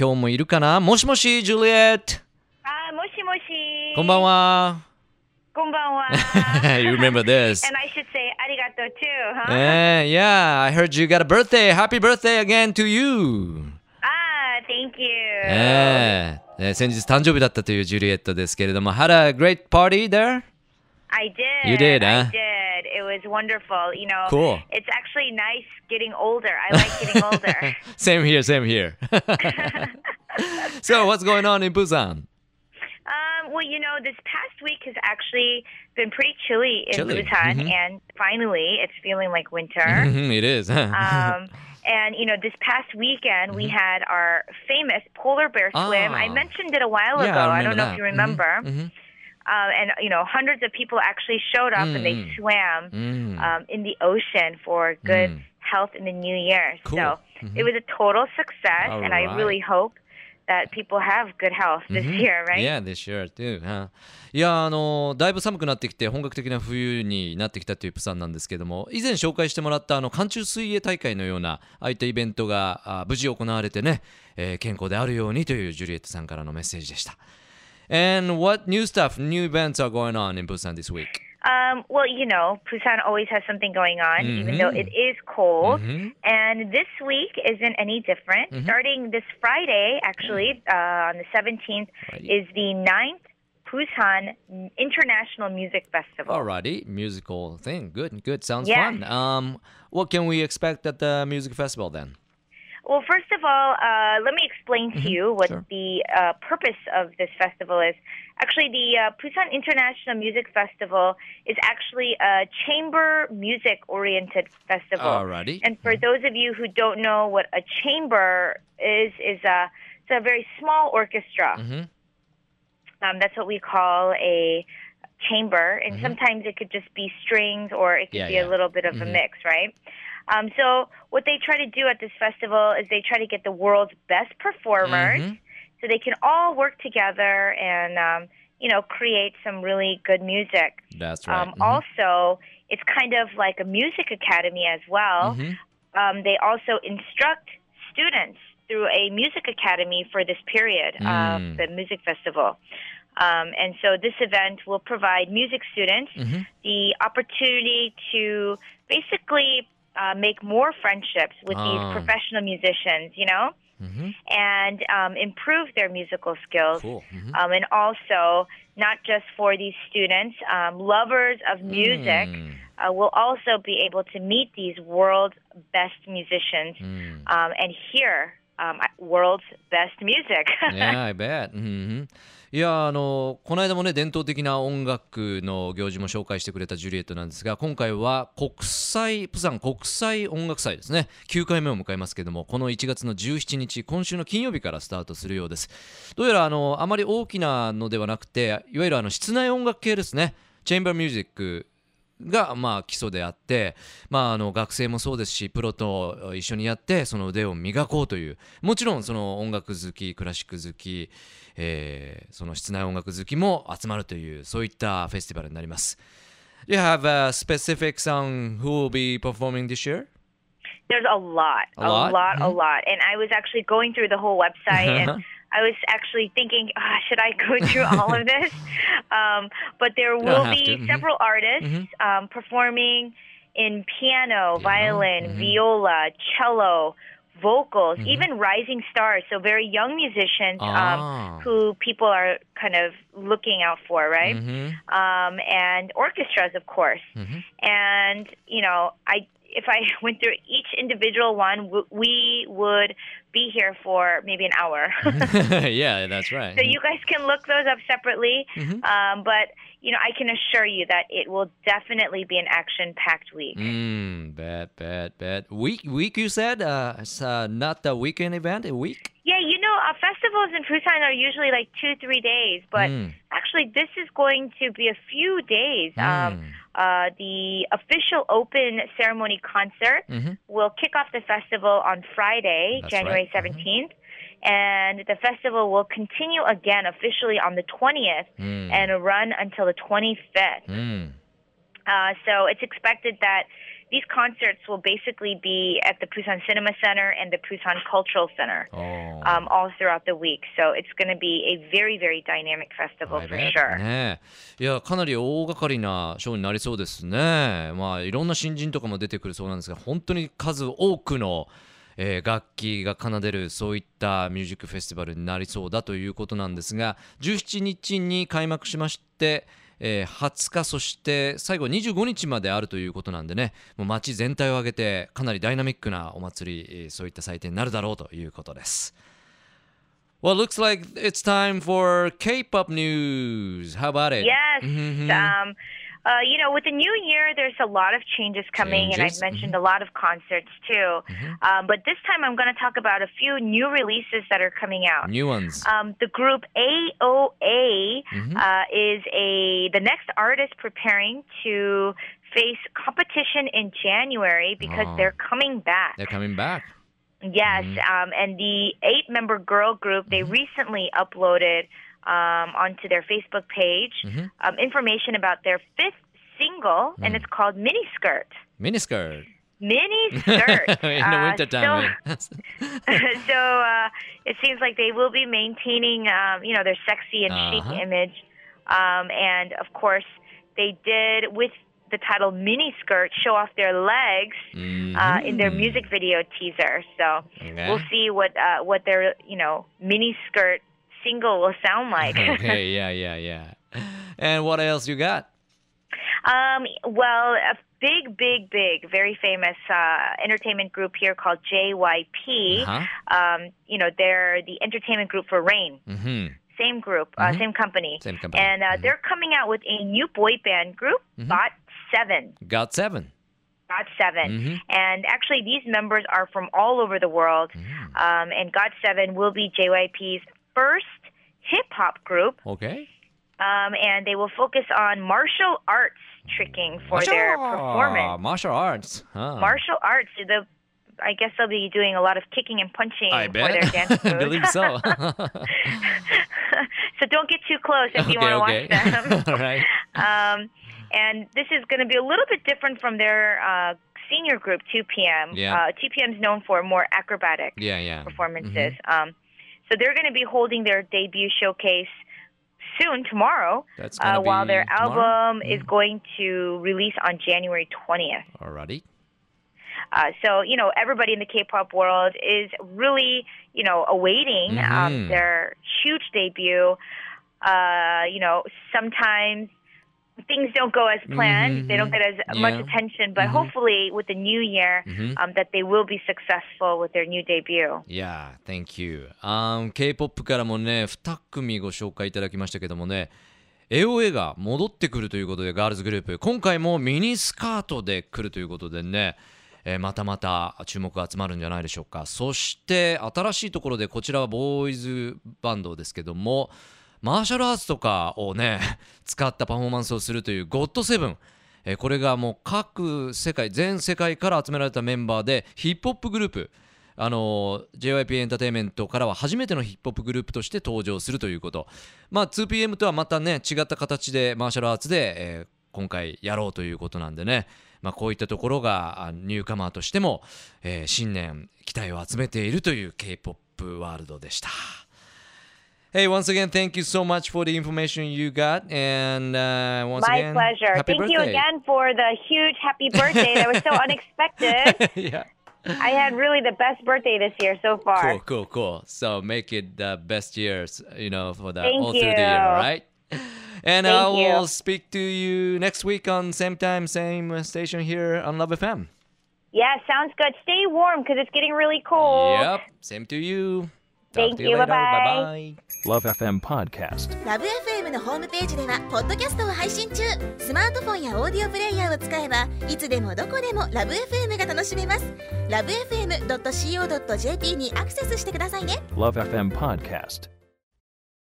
今日もいるかなもしもし、ジュリエット。あ、もしもし。こんばんは。こんばんは。you remember this? And I should say ありがとう too, huh? Eh, yeah, I heard you got a birthday. Happy birthday again to you. あ、Thank you. えええ先日誕生日だったというジュリエットですけれども、had a great party there? I did. You did, I huh? did. It was wonderful. You know, Cool. it's actually nice getting older. I like getting older. same here, same here. so, what's going on in Busan? Um, well, you know, this past week has actually been pretty chilly in Chilly, Busan, mhm. and finally, it's feeling like winter. it is. um, and you know, this past weekend we had our famous polar bear swim. I Mm-hmm. Ah. mentioned it a while Yeah, ago. I I, don't know that. if you Mhm, remember. Mhm. Um, and you know, hundreds of people actually showed up and they Mm. swam Mm. um, in the ocean for good Mm. health in the new year. Cool. So Mhm. it was a total success, and I Alright. really hope that people have good health this Mhm. year, right? Yeah, this year too. huh? いや、あのだいぶ寒くなってきて本格的な冬になってきたというプサンなんですけども以前紹介してもらったあの寒中水泳大会のようなああいったイベントがあ無事行われてね、えー健康であるようにというジュリエットさんからのメッセージでした。And what new stuff, new events are going on in Busan this week? Um, well, you know, Busan always has something going on, even though it is cold. Mhm. And this week isn't any different. Mhm. Starting this Friday, actually, uh, on the 17th, Right. is the ninth Busan International Music Festival. Alrighty, musical thing. Good, good. Sounds Yeah. fun. Um, what can we expect at the music festival then? Well, first of all, uh, let me explain to you what Sure. the uh, purpose of this festival is. Actually, the uh, Busan International Music Festival is actually a chamber music oriented festival. Alrighty. And for those of you who don't know what a chamber is, is a it's a very small orchestra. Mhm. Um, that's what we call a chamber, and Mhm. sometimes it could just be strings or it could Yeah, be yeah. a little bit of a Mhm. mix, right? Um, so what they try to do at this festival is they try to get the world's best performers, Mhm. so they can all work together and um, you know create some really good music. That's right. Um, Mhm. Also, it's kind of like a music academy as well. Mhm. Um, they also instruct students through a music academy for this period Mm. of the music festival. Um, and so this event will provide music students Mhm. the opportunity to basically uh, make more friendships with Ah. these professional musicians, you know, Mhm. and um, improve their musical skills. Cool. Mhm. Um, and also, not just for these students, um, lovers of music Mm. uh, will also be able to meet these world's best musicians Mm. um, and hear um, world's best music. yeah, I bet. うんうんいやあのこの間もね伝統的な音楽の行事も紹介してくれたジュリエットなんですが今回は国際プサン国際音楽祭ですね9回目を迎えますけどもこの1月の17日今週の金曜日からスタートするようですどうやらあのあまり大きなのではなくていわゆるあの室内音楽系ですねチェンバーミュージックがまあ基礎であって、まあ、あの学生もそうですしプロと一緒にやってその腕を磨こうというもちろんその音楽好きクラシック好き、えーその室内音楽好きも集まるというそういったフェスティバルになります。You have a specific song who will be performing this year? There's a lot, A lot? lot, a Mhm. lot. And I was actually going through the whole website and I was actually thinking, ah, should I go through all of this? Um, but there will be. Mhm. several artists Mhm. um, performing in piano, Piano, violin, mhm. viola, cello, vocals, Mhm. even rising stars. So very young musicians um, Ah. who people are kind of looking out for, right? Mhm. Um, and orchestras, of course. Mhm. And you know, I if I went through each individual one, w- we would be here for maybe an hour. yeah, that's right. so you guys can look those up separately. Mhm. Um, but you know, I can assure you that it will definitely be an action-packed week. Mm, bad, bad, bad. Week, week. You said uh, it's uh, not a weekend event. A week. Yeah, you know, uh, festivals in Busan are usually like two, three days, but Mm. actually, this is going to be a few days. Um, Mm. Uh, the official open ceremony concert Mhm. will kick off the festival on Friday, That's January right. Mhm. 17th. And the festival will continue again officially on the 20th Mm. and run until the 25th. Mm. Uh, so it's expected that these concerts will basically be at the Busan Cinema Center and the Busan Cultural Center. Oh. Um, all throughout the week, so it's going to be a very, very dynamic festival for sure. ねいやかなり大掛かりなショーになりそうですね。まあいろんな新人とかも出てくるそうなんですが本当に数多くの、えー楽器が奏でるそういったミュージックフェスティバルになりそうだということなんですが17日に開幕しまして、えー20日そして最後25日まであるということなんでねもう街全体を挙げてかなりダイナミックなお祭り、えーそういった祭典になるだろうということです。Well, looks like it's time for K-pop news. How about it? Yes. Mhm. Um, uh, you know, with the new year, there's a lot of changes coming, and I've mentioned a lot of concerts too. Um, but this time, I'm going to talk about a few new releases that are coming out. New ones. Um, the group AOA Mhm. uh, is a the next artist preparing to face competition in January because Oh. they're coming back. They're coming back. Yes, um, and the eight-member girl group they recently uploaded um, onto their Facebook page Mhm. um, information about their fifth single, and it's called Mini Skirt. Miniskirt. Mini Skirt. In the winter time. So, so uh, it seems like they will be maintaining, um, you know, their sexy and Uh-huh. chic image, um, and of course, they did with the title Mini Skirt show off their legs uh, in their Mhm. music video teaser. So Okay. we'll see what uh, what their you know mini skirt single will sound like. okay, yeah, yeah, yeah. And what else you got? um, well, a big, big, big, very famous uh, entertainment group here called JYP. Uh-huh. Um, you know, they're the entertainment group for Rain. hmm Same group, uh, Mhm. same company. Same company. And uh, Mhm. they're coming out with a new boy band group, Mhm. Got Seven. Got seven. Got 7 Mhm. And actually, these members are from all over the world. Mhm. Um, and God Seven will be JYP's first hip hop group, Okay. um, and they will focus on martial arts tricking for their performance. Martial arts. Huh. Martial arts, the I guess they'll be doing a lot of kicking and punching I for bet. their dance I moves. believe so. so don't get too close if you okay, want to okay. watch them. All right. Um, and this is going to be a little bit different from their uh, senior group, 2 p.m. Yeah. Uh, 2PM is known for more acrobatic Yeah, yeah. performances. Um, so they're going to be holding their debut showcase soon, tomorrow, That's uh, while their tomorrow? album is going to release on January 20th. Alrighty. Uh, so, you know, everybody in the K-pop world is really, you know, awaiting Mhm. um, their huge debut. Uh, you know, sometimes things don't go as planned. Mhm, They don't get as mhm. much Yeah. attention. But Mhm. hopefully, with the new year, Mhm. um, that they will be successful with their new debut. Yeah, thank you. Um, K-POP からもね、2組ご紹介いただきましたけどもね、AOA が戻ってくるということで、ガールズグループ、今回もミニスカートで来るということでね、えーまたまた注目が集まるんじゃないでしょうか。そして、新しいところで、こちらはボーイズバンドですけども、マーシャルアーツとかをね、使ったパフォーマンスをするというゴッドセブン。これがもう各世界全世界から集められたメンバーでヒップホップグループ。あの JYP エンターテインメントからは初めてのヒップホップグループとして登場するということ。まあ 2PM とはまたね違った形でマーシャルアーツで、えー今回やろうということなんでね。まあこういったところがニューカマーとしても、えー新年期待を集めているという K-POP ワールドでした。Hey, once again, thank you so much for the information you got, and uh, once My again, pleasure. happy Thank you again for the huge happy birthday. that was so unexpected. yeah. I had really the best birthday this year so far. Cool, cool, cool. So make it the best years, you know, for the Thank all through the year, you. all right? And I Thank you. will speak to you next week on same time, same station here on Love FM. Yeah, sounds good. Stay warm because it's getting really cold. Yep. Same to you. Talk Thank to you later. Bye-bye. Bye-bye. Love FM Podcast. ラブ f m のホームページではポッドキャストを配信中スマートフォンやオーディオプレイヤーを使えばいつでもどこでもラブ f m が楽しめますラブ FM.co.jp にアクセスしてくださいね Love FM Podcast.